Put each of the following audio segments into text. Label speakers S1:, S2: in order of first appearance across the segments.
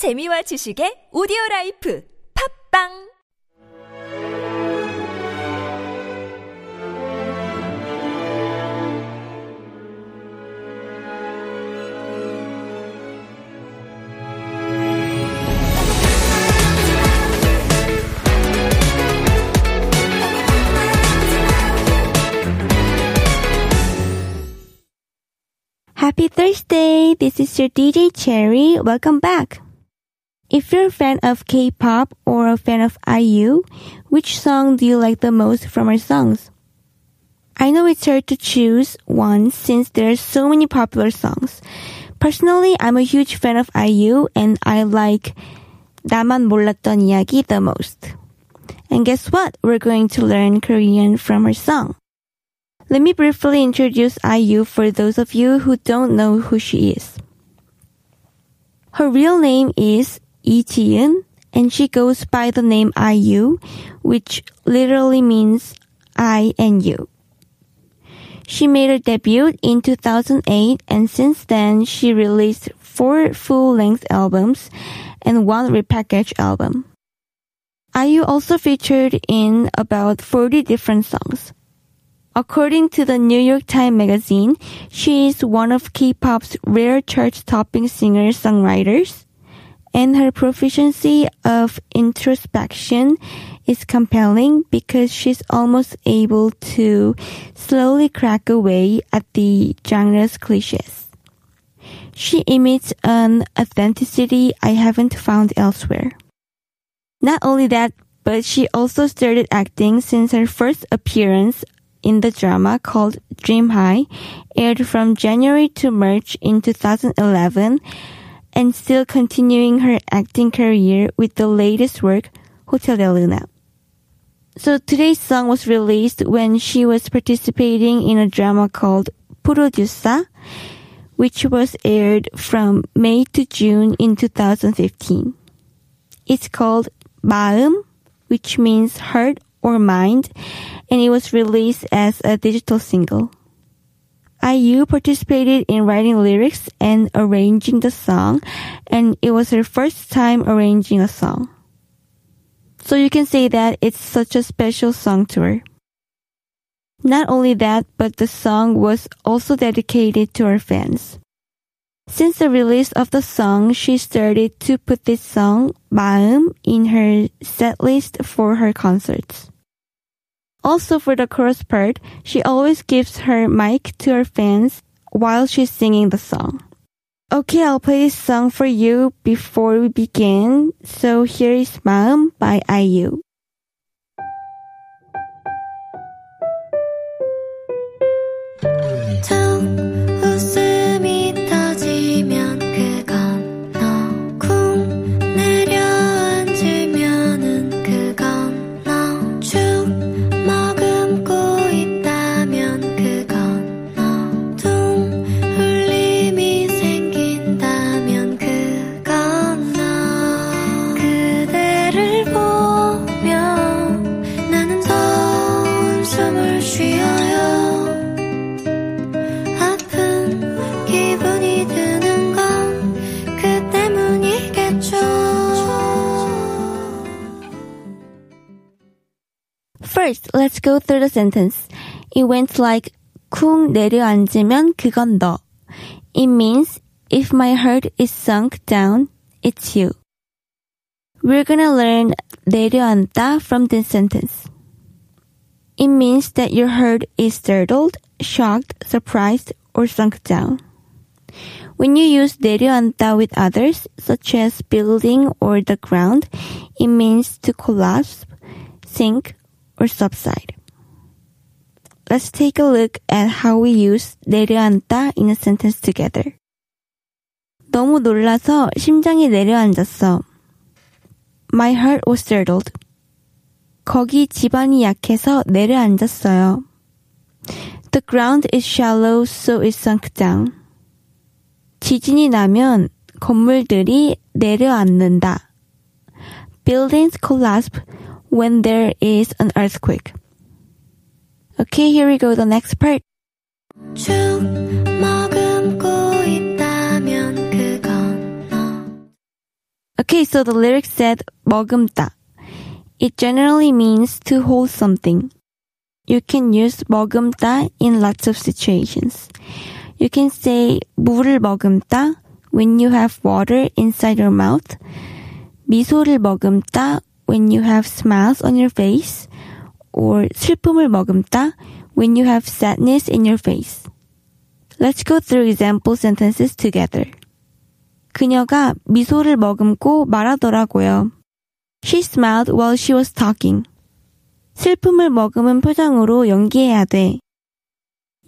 S1: 재미와 지식의 오디오 라이프 팝빵
S2: Happy Thursday! This is your DJ Cherry. Welcome back. If you're a fan of K-pop or a fan of IU, which song do you like the most from her songs? I know it's hard to choose one since there are so many popular songs. Personally, I'm a huge fan of IU and I like 나만 몰랐던 이야기 the most. And guess what? We're going to learn Korean from her song. Let me briefly introduce IU for those of you who don't know who she is. Her real name is Lee and she goes by the name IU, which literally means I and you. She made her debut in 2008, and since then she released four full-length albums and one repackaged album. IU also featured in about 40 different songs. According to the New York Times Magazine, she is one of K-pop's rare chart-topping singer-songwriters, and her proficiency of introspection is compelling because she's almost able to slowly crack away at the genre's cliches. She emits an authenticity I haven't found elsewhere. Not only that, but she also started acting since her first appearance in the drama called Dream High, aired from January to March in 2011, and still continuing her acting career with the latest work, Hotel de Luna. So today's song was released when she was participating in a drama called Produsa, which was aired from May to June in 2015. It's called 마음, which means heart or mind, and it was released as a digital single. IU participated in writing lyrics and arranging the song, and it was her first time arranging a song. So you can say that it's such a special song to her. Not only that, but the song was also dedicated to her fans. Since the release of the song, she started to put this song, 마음, in her setlist for her concerts. Also for the chorus part, she always gives her mic to her fans while she's singing the song. Okay, I'll play this song for you before we begin. So here is Maum by IU. Tell let's go through the sentence. It went like 쿵 내려앉으면 그건 너. It means if my heart is sunk down, it's you. We're gonna learn 내려앉다 from this sentence. It means that your heart is startled, shocked, surprised, or sunk down. When you use 내려앉다 with others, such as building or the ground, it means to collapse, sink, or subside. Let's take a look at how we use 내려앉다 in a sentence together. 너무 놀라서 심장이 내려앉았어. My heart was startled. 거기 지반이 약해서 내려앉았어요. The ground is shallow, so it sunk down. 지진이 나면 건물들이 내려앉는다. Buildings collapse when there is an earthquake. Okay, here we go, the next part. Okay, so the lyric said 머금다. It generally means to hold something. You can use 머금다 in lots of situations. You can say 물을 머금다 when you have water inside your mouth. 미소를 머금다 when you have smiles on your face. Or 슬픔을 머금다 when you have sadness in your face. Let's go through example sentences together. 그녀가 미소를 머금고 말하더라고요. She smiled while she was talking. 슬픔을 머금은 표정으로 연기해야 돼.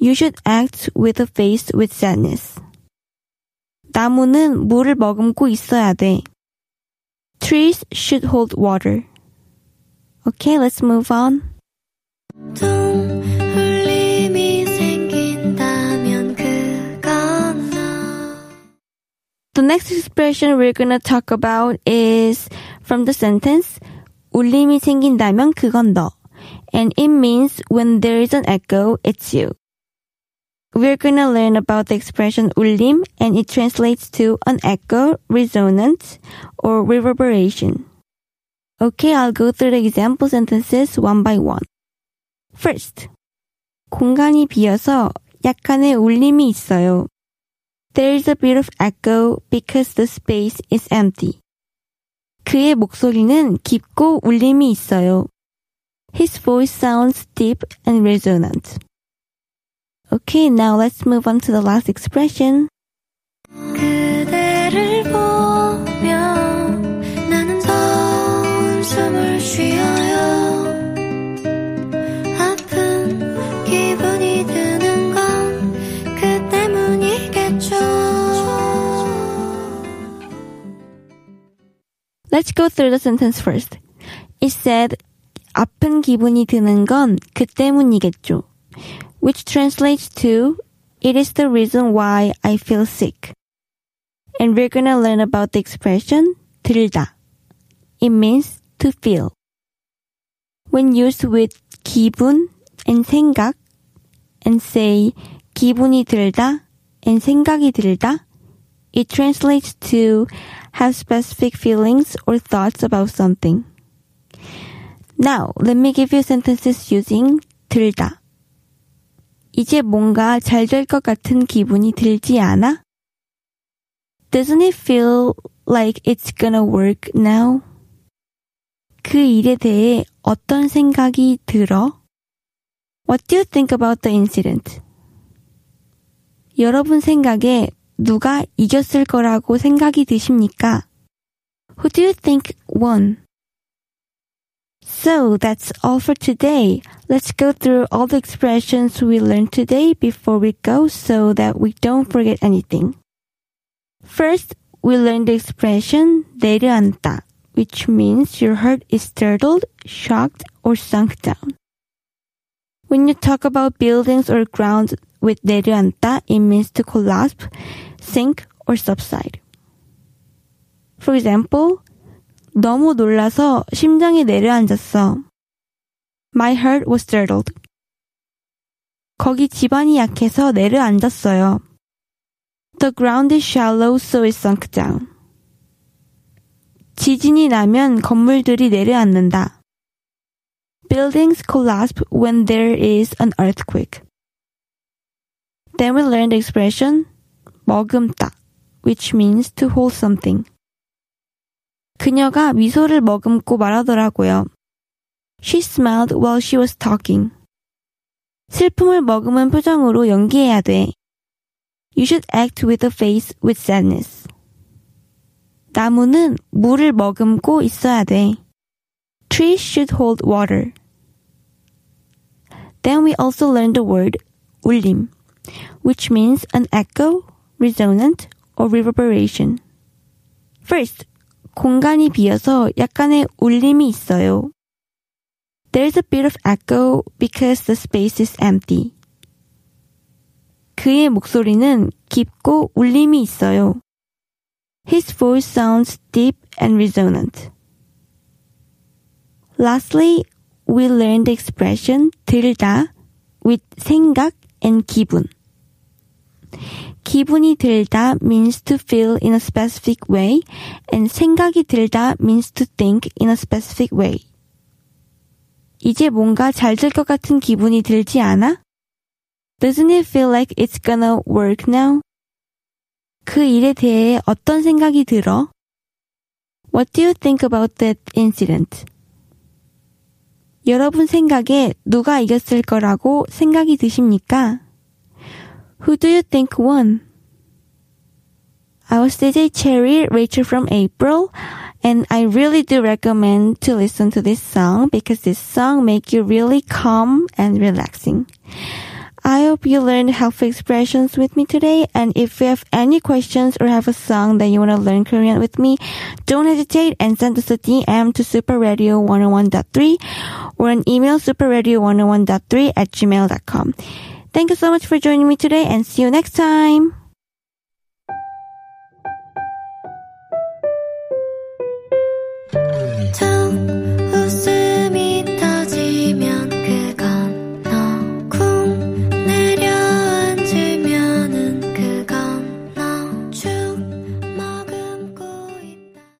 S2: You should act with a face with sadness. 나무는 물을 머금고 있어야 돼. Trees should hold water. Okay, let's move on.
S3: 좀 울림이 생긴다면 그건 너
S2: The next expression we're gonna talk about is from the sentence 울림이 생긴다면 그건 너. And it means when there is an echo, it's you. We're gonna learn about the expression 울림 and it translates to an echo, resonance, or reverberation. Okay, I'll go through the example sentences one by one. First, 공간이 비어서 약간의 울림이 있어요. There is a bit of echo because the space is empty. 그의 목소리는 깊고 울림이 있어요. His voice sounds deep and resonant. Okay, now let's move on to the last expression.
S3: 그대를 보며 나는 한숨을 쉬어요 아픈 기분이 드는 건 그 때문이겠죠
S2: Let's go through the sentence first. It said, 아픈 기분이 드는 건 그 때문이겠죠. Which translates to, it is the reason why I feel sick. And we're gonna learn about the expression, 들다. It means to feel. When used with 기분 and 생각, and say, 기분이 들다 and 생각이 들다, it translates to have specific feelings or thoughts about something. Now, let me give you sentences using 들다. 이제 뭔가 잘 될 것 같은 기분이 들지 않아? Doesn't it feel like it's gonna work now? 그 일에 대해 어떤 생각이 들어? What do you think about the incident? 여러분 생각에 누가 이겼을 거라고 생각이 드십니까? Who do you think won? So that's all for today. Let's go through all the expressions we learned today before we go so that we don't forget anything. First, we learned the expression 내려앉다, which means your heart is startled, shocked, or sunk down. When you talk about buildings or ground with 내려앉다, it means to collapse, sink, or subside. For example, 너무 놀라서 심장이 내려앉았어. My heart was startled. 거기 지반이 약해서 내려앉았어요. The ground is shallow, so it sunk down. 지진이 나면 건물들이 내려앉는다. Buildings collapse when there is an earthquake. Then we learned the expression 머금다, which means to hold something. 그녀가 미소를 머금고 말하더라고요. She smiled while she was talking. 슬픔을 머금은 표정으로 연기해야 돼. You should act with a face with sadness. 나무는 물을 머금고 있어야 돼. Trees should hold water. Then we also learned the word 울림, which means an echo, resonant, or reverberation. First, 공간이 비어서 약간의 울림이 있어요. There's a bit of echo because the space is empty. 그의 목소리는 깊고 울림이 있어요. His voice sounds deep and resonant. Lastly, we learned the expression 들다 with 생각 and 기분. 기분이 들다 means to feel in a specific way and 생각이 들다 means to think in a specific way. 이제 뭔가 잘 될 것 같은 기분이 들지 않아? Doesn't it feel like it's gonna work now? 그 일에 대해 어떤 생각이 들어? What do you think about that incident? 여러분 생각에 누가 이겼을 거라고 생각이 드십니까? Who do you think won? I was DJ Cherry, Rachel from April, and I really do recommend to listen to this song because this song make you really calm and relaxing. I hope you learned helpful expressions with me today. And if you have any questions or have a song that you want to learn Korean with me, don't hesitate and send us a DM to superradio101.3 or an email superradio101.3 at gmail.com. Thank you so much for joining me today and see you next time.